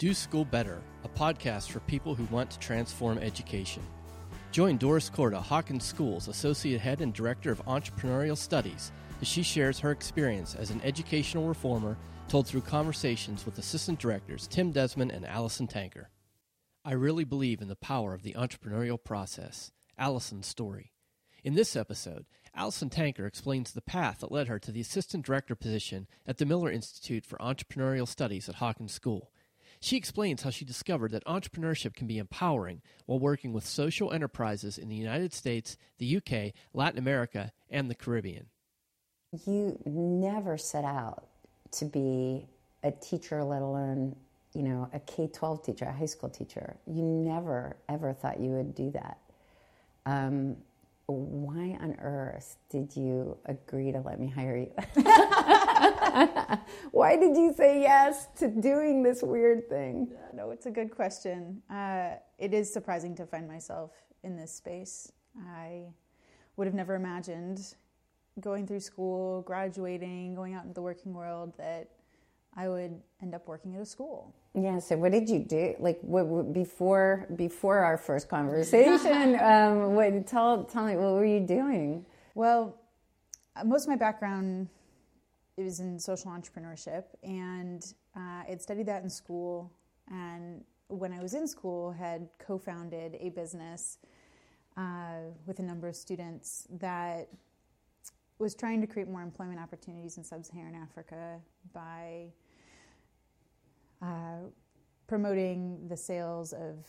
Do School Better, a podcast for people who want to transform education. Join Doris Korda, Hawken Schools Associate Head and Director of Entrepreneurial Studies, as she shares her experience as an educational reformer told through conversations with Assistant Directors Tim Desmond and Alison Tanker. I really believe in the power of the entrepreneurial process. Alison's story. In this episode, Alison Tanker explains the path that led her to the assistant director position at the Miller Institute for Entrepreneurial Studies at Hawken School. She explains how she discovered that entrepreneurship can be empowering while working with social enterprises in the United States, the UK, Latin America, and the Caribbean. You never set out to be a teacher, let alone, you know, a K 12 teacher, a high school teacher. You never, ever thought you would do that. Um, why on earth did you agree to let me hire you? why did you say yes to doing this weird thing? No, it's a good question. Uh, it is surprising to find myself in this space. I would have never imagined going through school, graduating, going out into the working world that I would end up working at a school. Yeah. So, what did you do? Like, what, what, before before our first conversation? um, what, tell tell me, what were you doing? Well, uh, most of my background is in social entrepreneurship, and uh, I had studied that in school. And when I was in school, had co-founded a business uh, with a number of students that was trying to create more employment opportunities in sub-Saharan Africa by uh, promoting the sales of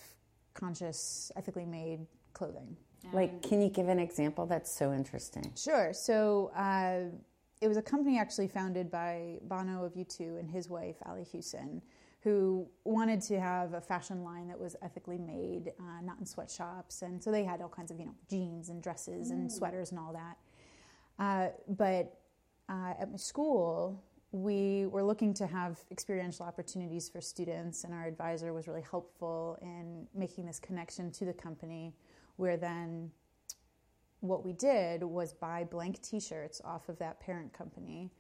conscious, ethically made clothing. Like, can you give an example? That's so interesting. Sure. So uh, it was a company actually founded by Bono of U2 and his wife, Ali Hewson, who wanted to have a fashion line that was ethically made, uh, not in sweatshops. And so they had all kinds of, you know, jeans and dresses mm. and sweaters and all that. Uh, but uh, at my school, we were looking to have experiential opportunities for students, and our advisor was really helpful in making this connection to the company. Where then what we did was buy blank t shirts off of that parent company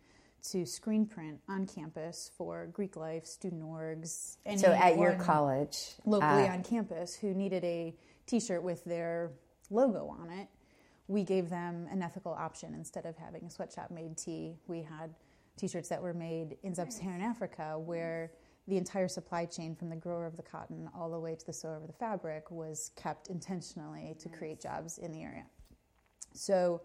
to screen print on campus for Greek life, student orgs. So at your college? Locally uh, on campus who needed a t shirt with their logo on it. We gave them an ethical option. Instead of having a sweatshop made tee, we had t-shirts that were made in sub-Saharan Africa where the entire supply chain from the grower of the cotton all the way to the sewer of the fabric was kept intentionally to create jobs in the area. So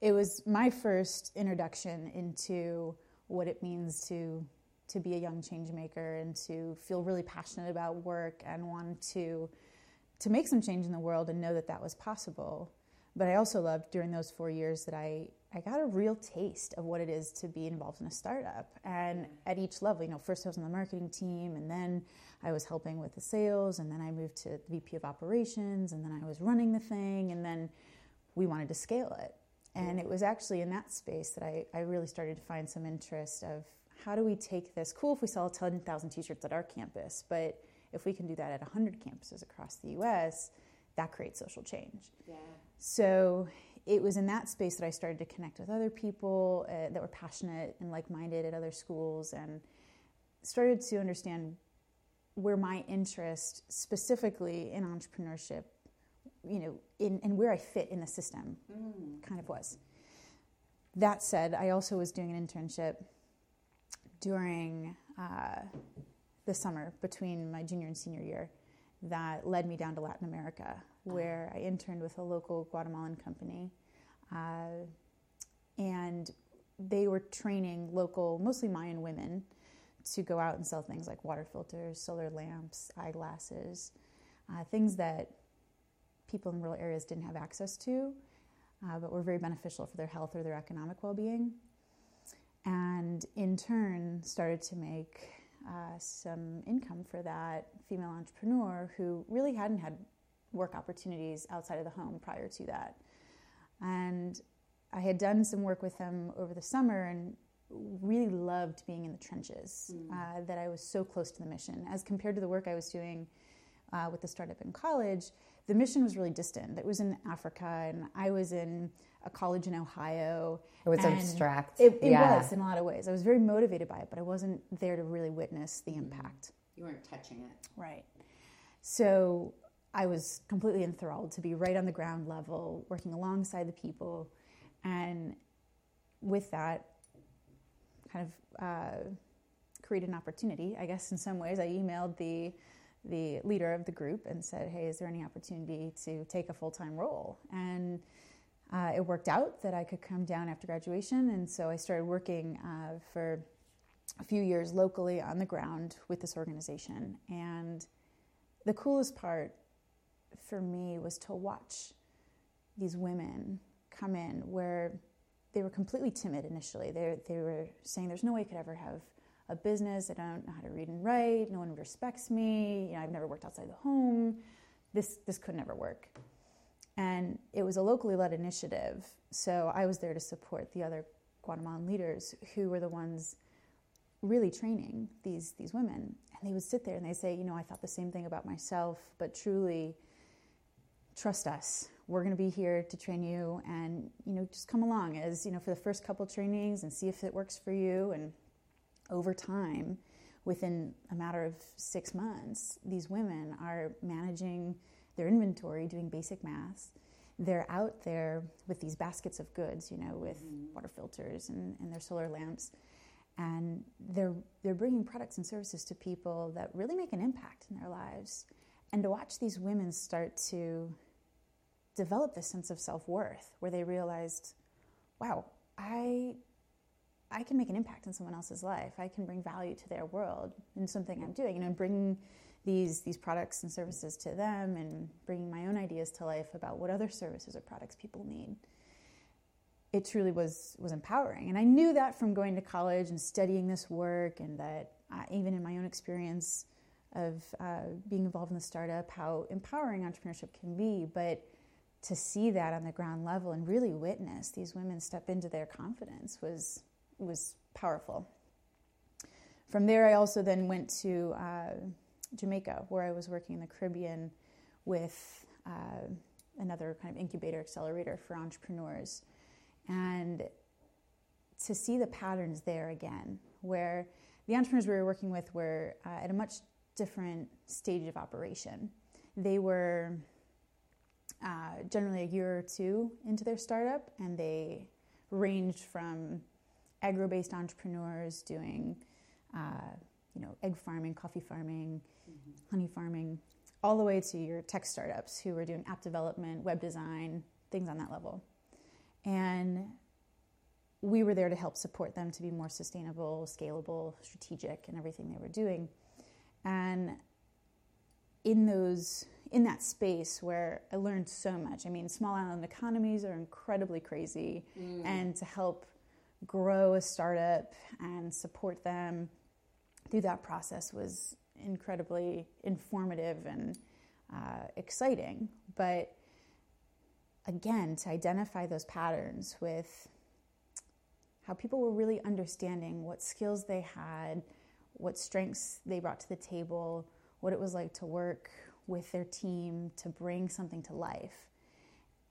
it was my first introduction into what it means to to be a young change maker and to feel really passionate about work and want to to make some change in the world and know that that was possible. But I also loved during those four years that I I got a real taste of what it is to be involved in a startup. And at each level, you know, first I was on the marketing team, and then I was helping with the sales, and then I moved to VP of operations, and then I was running the thing, and then we wanted to scale it. And it was actually in that space that I, I really started to find some interest of how do we take this? Cool if we sell 10,000 t shirts at our campus, but if we can do that at 100 campuses across the US, that creates social change. Yeah. So it was in that space that I started to connect with other people uh, that were passionate and like minded at other schools and started to understand where my interest specifically in entrepreneurship, you know, in, and where I fit in the system mm. kind of was. That said, I also was doing an internship during uh, the summer between my junior and senior year that led me down to Latin America, where I interned with a local Guatemalan company. Uh, and they were training local, mostly Mayan women, to go out and sell things like water filters, solar lamps, eyeglasses, uh, things that people in rural areas didn't have access to, uh, but were very beneficial for their health or their economic well being. And in turn, started to make uh, some income for that female entrepreneur who really hadn't had work opportunities outside of the home prior to that. And I had done some work with them over the summer and really loved being in the trenches, mm. uh, that I was so close to the mission. As compared to the work I was doing uh, with the startup in college, the mission was really distant. It was in Africa, and I was in a college in Ohio. It was abstract. It, it yeah. was in a lot of ways. I was very motivated by it, but I wasn't there to really witness the impact. You weren't touching it. Right. So I was completely enthralled to be right on the ground level, working alongside the people. And with that, kind of uh, created an opportunity, I guess, in some ways. I emailed the the leader of the group and said, "Hey, is there any opportunity to take a full time role?" And uh, it worked out that I could come down after graduation, and so I started working uh, for a few years locally on the ground with this organization. And the coolest part for me was to watch these women come in where they were completely timid initially. They, they were saying, There's no way I could ever have a business. I don't know how to read and write. No one respects me. You know, I've never worked outside the home. This, this could never work. And it was a locally led initiative. So I was there to support the other Guatemalan leaders who were the ones really training these, these women. And they would sit there and they say, You know, I thought the same thing about myself, but truly, trust us. We're going to be here to train you and, you know, just come along as, you know, for the first couple trainings and see if it works for you. And over time, within a matter of six months, these women are managing their inventory, doing basic math. They're out there with these baskets of goods, you know, with mm-hmm. water filters and, and their solar lamps. And they're, they're bringing products and services to people that really make an impact in their lives. And to watch these women start to develop this sense of self worth where they realized, wow, I, I can make an impact in someone else's life. I can bring value to their world in something I'm doing. You know, bringing these, these products and services to them and bringing my own ideas to life about what other services or products people need. It truly was, was empowering. And I knew that from going to college and studying this work, and that even in my own experience of uh, being involved in the startup, how empowering entrepreneurship can be. But to see that on the ground level and really witness these women step into their confidence was was powerful. From there, I also then went to uh, Jamaica, where I was working in the Caribbean with uh, another kind of incubator accelerator for entrepreneurs, and to see the patterns there again, where the entrepreneurs we were working with were uh, at a much different stage of operation. They were uh, generally a year or two into their startup, and they ranged from agro-based entrepreneurs doing, uh, you know, egg farming, coffee farming, mm-hmm. honey farming, all the way to your tech startups who were doing app development, web design, things on that level. And we were there to help support them to be more sustainable, scalable, strategic, and everything they were doing. And in those in that space where I learned so much. I mean, small island economies are incredibly crazy, mm. and to help grow a startup and support them through that process was incredibly informative and uh, exciting. But again, to identify those patterns with how people were really understanding what skills they had, what strengths they brought to the table, what it was like to work with their team to bring something to life,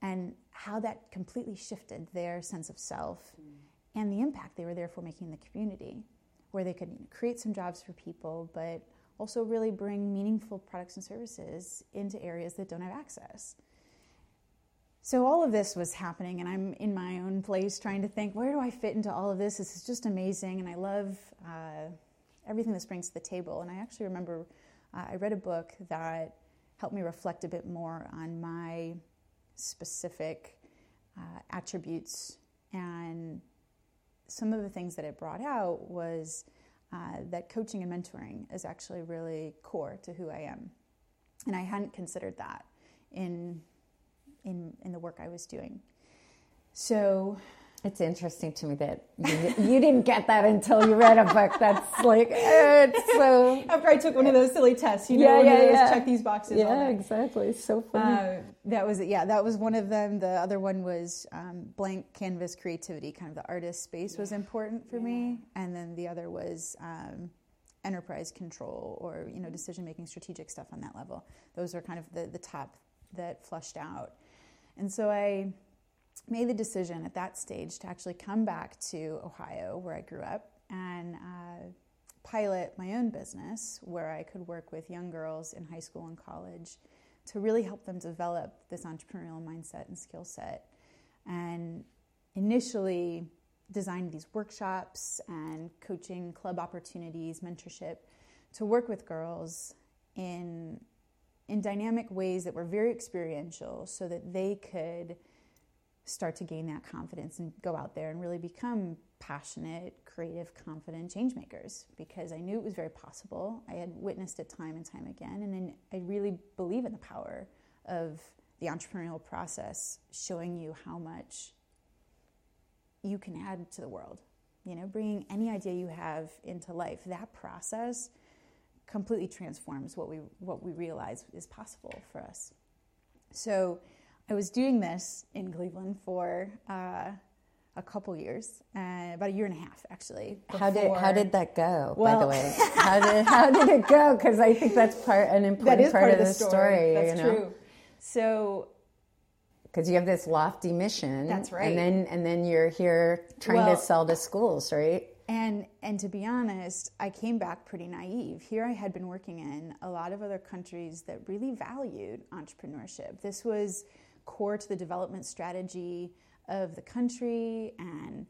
and how that completely shifted their sense of self mm. And the impact they were therefore making in the community, where they could create some jobs for people, but also really bring meaningful products and services into areas that don't have access. So all of this was happening, and I'm in my own place trying to think, where do I fit into all of this? This is just amazing, and I love uh, everything this brings to the table. And I actually remember uh, I read a book that helped me reflect a bit more on my specific uh, attributes. And some of the things that it brought out was uh, that coaching and mentoring is actually really core to who I am. And I hadn't considered that in, in, in the work I was doing. So it's interesting to me that you, you, didn't get that until you read a book. That's like it's so. After I took one of those silly tests, you know, yeah, yeah, yeah. check these boxes. Yeah, exactly. So funny. Uh, that was yeah, that was one of them. The other one was um, blank canvas creativity. Kind of the artist space yeah. was important for yeah. me, and then the other was um, enterprise control or you know decision making, strategic stuff on that level. Those are kind of the the top that flushed out, and so I made the decision at that stage to actually come back to Ohio, where I grew up, and uh, pilot my own business where I could work with young girls in high school and college to really help them develop this entrepreneurial mindset and skill set. And initially designed these workshops and coaching club opportunities, mentorship to work with girls in in dynamic ways that were very experiential so that they could start to gain that confidence and go out there and really become passionate, creative, confident change makers because I knew it was very possible. I had witnessed it time and time again, and then I really believe in the power of the entrepreneurial process showing you how much you can add to the world. You know, bringing any idea you have into life, that process completely transforms what we what we realize is possible for us. So, I was doing this in Cleveland for uh, a couple years, uh, about a year and a half actually. How did how did that go? Well, by the way, how did how did it go? Because I think that's part an important that is part, part of the story. story. That's you know? true. So Because you have this lofty mission. That's right. And then and then you're here trying Well- to sell to schools, right? And and to be honest, I came back pretty naive. Here I had been working in a lot of other countries that really valued entrepreneurship. This was core to the development strategy of the country and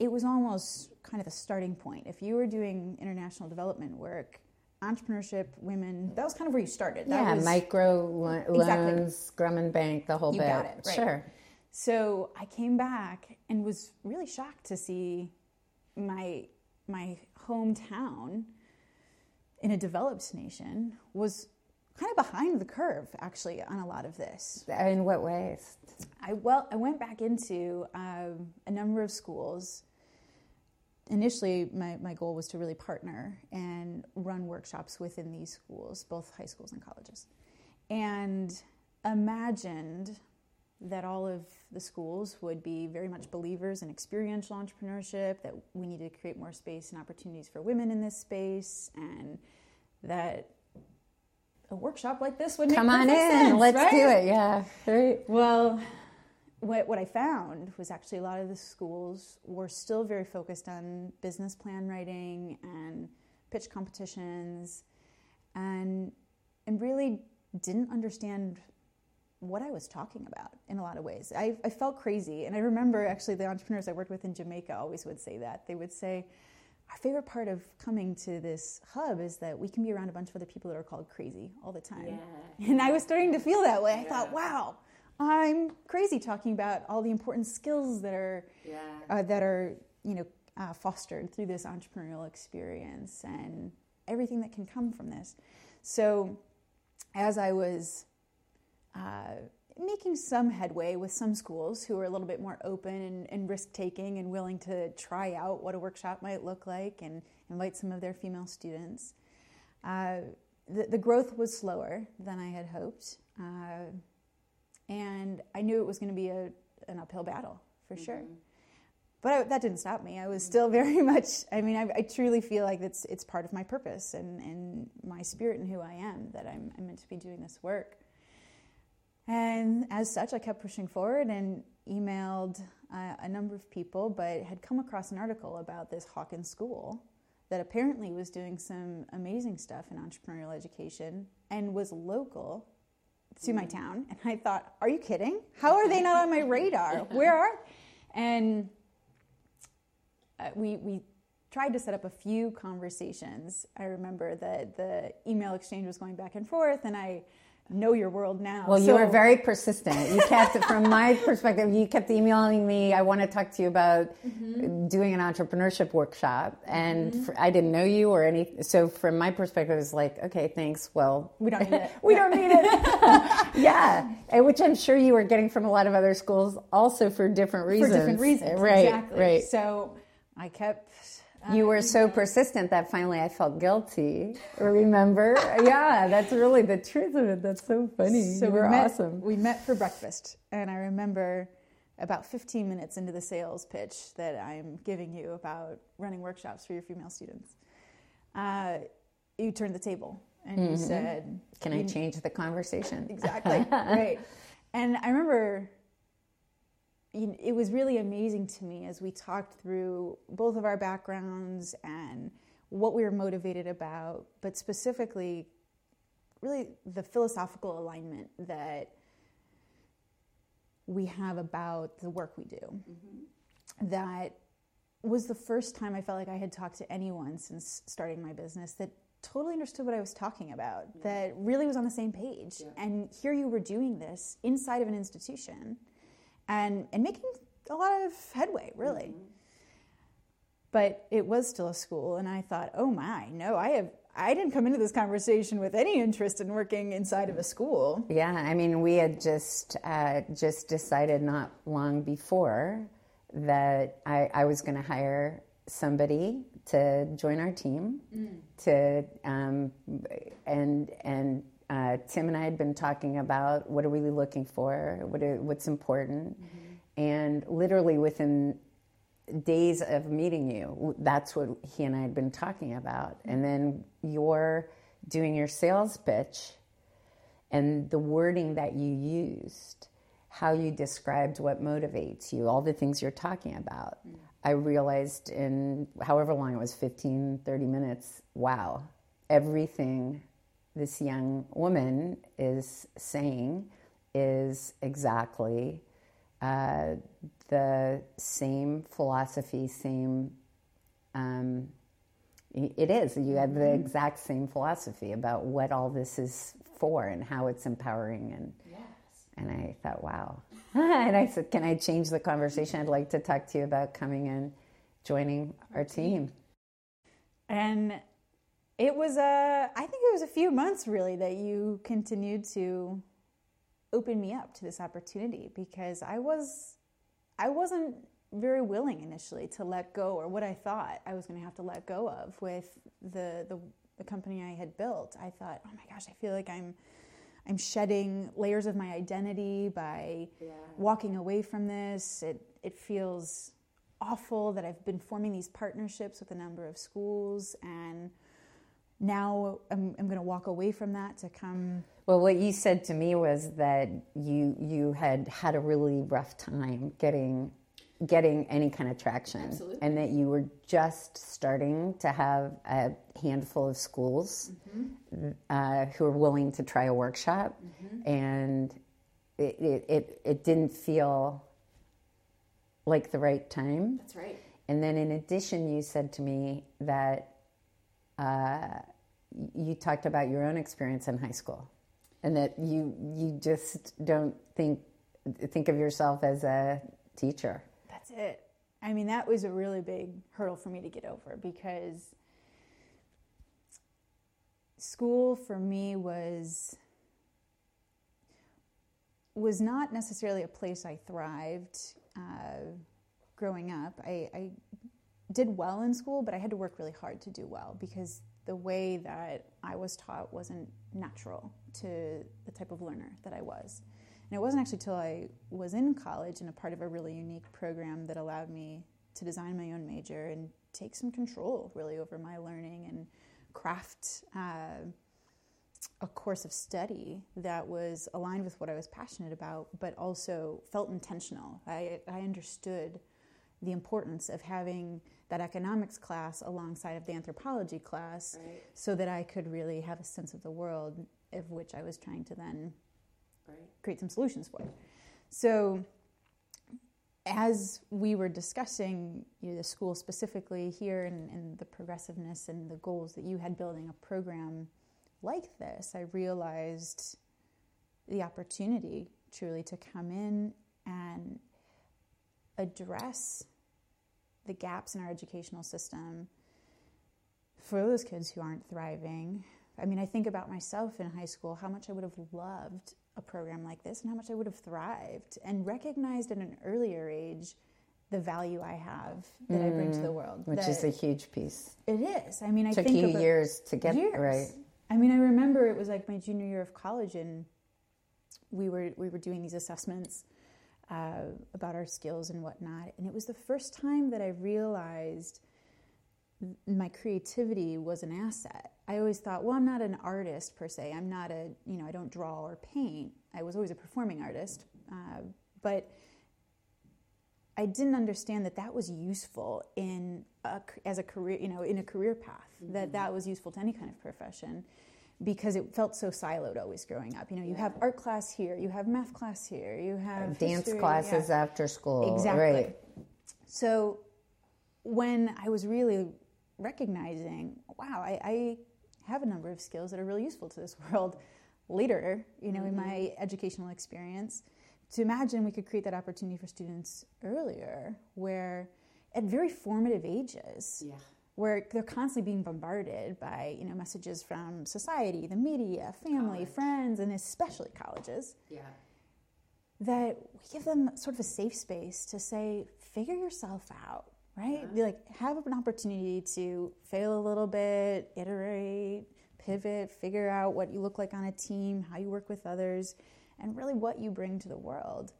it was almost kind of the starting point. If you were doing international development work, entrepreneurship, women, that was kind of where you started. That yeah, was, micro lo- Exactly. loans, Grameen Bank, the whole You bit. got it, right. Sure. So I came back and was really shocked to see my my hometown in a developed nation was kind of behind the curve actually on a lot of this. In what ways? I well I went back into um, a number of schools. Initially, my, my goal was to really partner and run workshops within these schools, both high schools and colleges, and imagined that all of the schools would be very much believers in experiential entrepreneurship, that we need to create more space and opportunities for women in this space, and that a workshop like this would make Come on in. sense, Let's right? do it. Yeah. Right. Well, what, what I found was actually a lot of the schools were still very focused on business plan writing and pitch competitions and, and really didn't understand what I was talking about in a lot of ways. I, I felt crazy. And I remember actually the entrepreneurs I worked with in Jamaica always would say that. They would say, our favorite part of coming to this hub is that we can be around a bunch of other people that are called crazy all the time. And I was starting to feel that way. I thought, wow, I'm crazy talking about all the important skills that are uh, that are you know uh, fostered through this entrepreneurial experience and everything that can come from this. So, as I was uh, making some headway with some schools who are a little bit more open and, and risk taking and willing to try out what a workshop might look like and invite some of their female students. Uh, the, the growth was slower than I had hoped, uh, and I knew it was going to be a, an uphill battle for sure. But I, that didn't stop me. I was still very much. I mean, I, I truly feel like it's it's part of my purpose and, and my spirit and who I am that I'm, I'm meant to be doing this work. And as such, I kept pushing forward and emailed uh, a number of people, but had come across an article about this Hawken School that apparently was doing some amazing stuff in entrepreneurial education and was local to my town. And I thought, are you kidding? How are they not on my radar? Where are? And uh, we we tried to set up a few conversations. I remember that the email exchange was going back and forth, and I know your world now. Well, you were very persistent. You kept, from my perspective, you kept emailing me. I want to talk to you about Mm-hmm. doing an entrepreneurship workshop, and for, I didn't know you or any. So, from my perspective, it was like, okay, thanks. Well, We don't need it. we don't need it. yeah, and which I'm sure you were getting from a lot of other schools, also for different reasons. for different reasons. right? exactly. Right. So I kept. You were so persistent that finally I felt guilty. Remember? yeah, that's really the truth of it. That's so funny. So you we were met, awesome. We met for breakfast, and I remember about 15 minutes into the sales pitch that I'm giving you about running workshops for your female students. Uh, you turned the table and you said, Mm-hmm. Can I change the conversation? Exactly. right. And I remember it was really amazing to me as we talked through both of our backgrounds and what we were motivated about, but specifically, really the philosophical alignment that we have about the work we do. Mm-hmm. That was the first time I felt like I had talked to anyone since starting my business that totally understood what I was talking about, yeah. that really was on the same page. Yeah. And here you were doing this inside of an institution and, and making a lot of headway, really. Mm-hmm. But it was still a school, and I thought, oh my, no, I have I didn't come into this conversation with any interest in working inside of a school. Yeah, I mean, we had just uh, just decided not long before that I, I was going to hire somebody to join our team. Mm. To um, and and uh, Tim and I had been talking about what are we looking for, what are, what's important, mm-hmm. and literally within days of meeting you, that's what he and I had been talking about. Mm-hmm. And then you're doing your sales pitch, and the wording that you used how you described what motivates you, all the things you're talking about. Mm. I realized in however long it was 15, 30 minutes wow, everything this young woman is saying is exactly uh, the same philosophy, same. Um, it is. You have the mm-hmm. exact same philosophy about what all this is for and how it's empowering and and I thought, wow. and I said, can I change the conversation? I'd like to talk to you about coming and joining our team. And it was a, I think it was a few months really that you continued to open me up to this opportunity because I was, I wasn't very willing initially to let go or what I thought I was going to have to let go of with the, the, the company I had built. I thought, oh my gosh, I feel like I'm, I'm shedding layers of my identity by yeah. walking away from this. It it feels awful that I've been forming these partnerships with a number of schools and now I'm, I'm going to walk away from that to come well what you said to me was that you you had had a really rough time getting getting any kind of traction Absolutely. and that you were just starting to have a handful of schools mm-hmm. uh, who were willing to try a workshop mm-hmm. and it, it, it, it, didn't feel like the right time that's right and then in addition you said to me that uh, you talked about your own experience in high school and that you you just don't think think of yourself as a teacher That's it. I mean, that was a really big hurdle for me to get over because school for me was was not necessarily a place I thrived uh, growing up. I, I did well in school, but I had to work really hard to do well because the way that I was taught wasn't natural to the type of learner that I was. And it wasn't actually until I was in college and a part of a really unique program that allowed me to design my own major and take some control really over my learning and craft uh, a course of study that was aligned with what I was passionate about, but also felt intentional. I, I understood the importance of having that economics class alongside of the anthropology class right. so that I could really have a sense of the world of which I was trying to then right. create some solutions for. So, as we were discussing you know, the school specifically here and, and the progressiveness and the goals that you had building a program like this, I realized the opportunity truly to come in and address the gaps in our educational system for those kids who aren't thriving. I mean, I think about myself in high school, how much I would have loved a program like this and how much I would have thrived and recognized at an earlier age the value I have that mm, I bring to the mm, world. Which is a huge piece. It is. I mean, I took think you years to get years. right. I mean, I remember it was like my junior year of college, and we were we were doing these assessments uh, about our skills and whatnot, and it was the first time that I realized my creativity was an asset. I always thought, well, I'm not an artist per se. I'm not a, you know, I don't draw or paint. I was always a performing artist. Uh, but I didn't understand that that was useful in a, as a career, you know, in a career path, mm-hmm. that that was useful to any kind of profession because it felt so siloed always growing up. You know, you have art class here, you have math class here, you have dance history, classes yeah. after school. Exactly. Right. So when I was really recognizing, wow, I, I, have a number of skills that are really useful to this world later, you know, mm-hmm. in my educational experience, to imagine we could create that opportunity for students earlier where at very formative ages. Yeah where they're constantly being bombarded by you know messages from society, the media, family, College. friends, and especially colleges. Yeah. That we give them sort of a safe space to say, figure yourself out, right? Yeah. Be like, have an opportunity to fail a little bit, iterate, pivot, figure out what you look like on a team, how you work with others, and really what you bring to the world.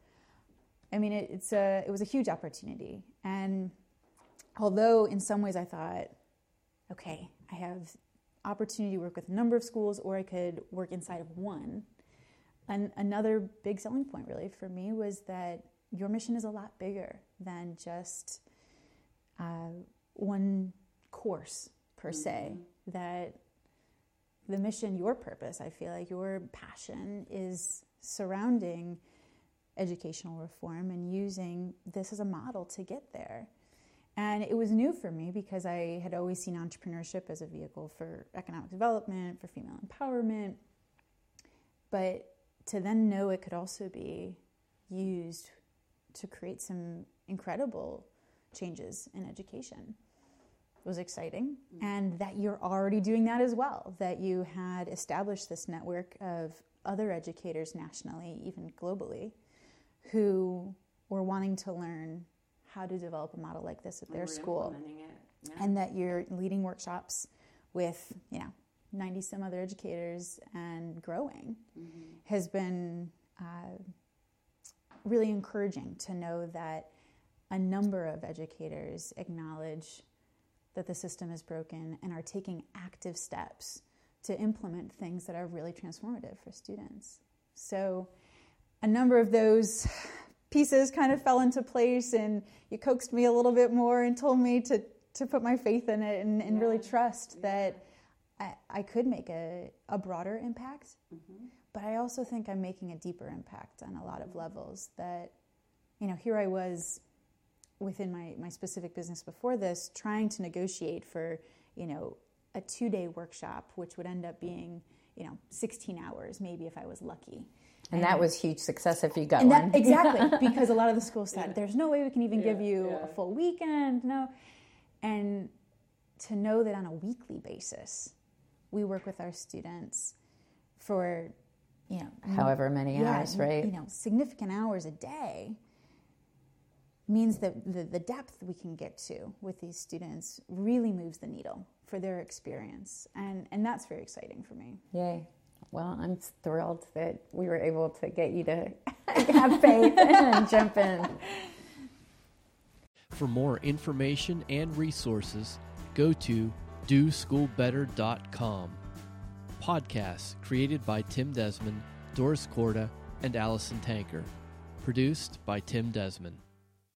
I mean, it, it's a it was a huge opportunity, and although in some ways I thought, okay, I have opportunity to work with a number of schools, or I could work inside of one. And another big selling point, really, for me was that your mission is a lot bigger than just uh, one course per mm-hmm. se. That the mission, your purpose, I feel like your passion is surrounding educational reform and using this as a model to get there. And it was new for me because I had always seen entrepreneurship as a vehicle for economic development, for female empowerment. But to then know it could also be used to create some incredible changes in education was exciting. Mm-hmm. And that you're already doing that as well, that you had established this network of other educators nationally, even globally, who were wanting to learn how to develop a model like this at their school. Yeah. And that you're leading workshops with, you know, 90 some other educators and growing mm-hmm. has been uh, really encouraging to know that a number of educators acknowledge that the system is broken and are taking active steps to implement things that are really transformative for students. So, a number of those pieces kind of fell into place and you coaxed me a little bit more and told me to, to put my faith in it and, and yeah. really trust yeah. that I, I, could make a, a broader impact. Mm-hmm. But I also think I'm making a deeper impact on a lot of levels that, you know, here I was within my, my specific business before this trying to negotiate for, you know, a two day workshop, which would end up being, you know, 16 hours maybe if I was lucky. And, that was huge success if you got one. Exactly, because a lot of the schools said, yeah. "There's no way we can even yeah, give you yeah. a full weekend." No, and to know that on a weekly basis, we work with our students for, you know, however many hours, right? You know, significant hours a day means that the, the depth we can get to with these students really moves the needle for their experience, and and that's very exciting for me. Yay. Well, I'm thrilled that we were able to get you to have faith and jump in. For more information and resources, go to doschoolbetter.com. Podcasts created by Tim Desmond, Doris Korda, and Alison Tanker. Produced by Tim Desmond.